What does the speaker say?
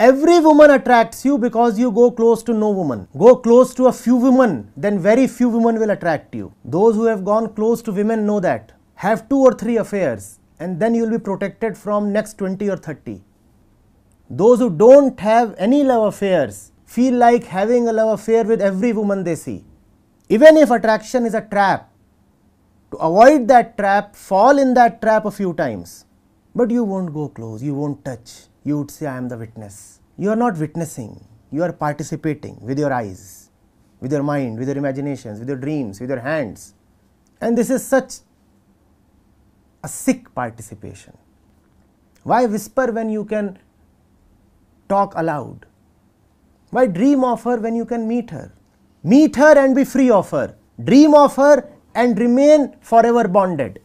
Every woman attracts you because you go close to no woman. Go close to a few women, then very few women will attract you. Those who have gone close to women know that. Have two or three affairs and then you will be protected from next 20 or 30. Those who don't have any love affairs feel like having a love affair with every woman they see. Even if attraction is a trap, to avoid that trap, fall in that trap a few times. But you won't go close, you won't touch. You would say, I am the witness. You are not witnessing, you are participating with your eyes, with your mind, with your imaginations, with your dreams, with your hands. And this is such a sick participation. Why whisper when you can talk aloud? Why dream of her when you can meet her? Meet her and be free of her. Dream of her and remain forever bonded.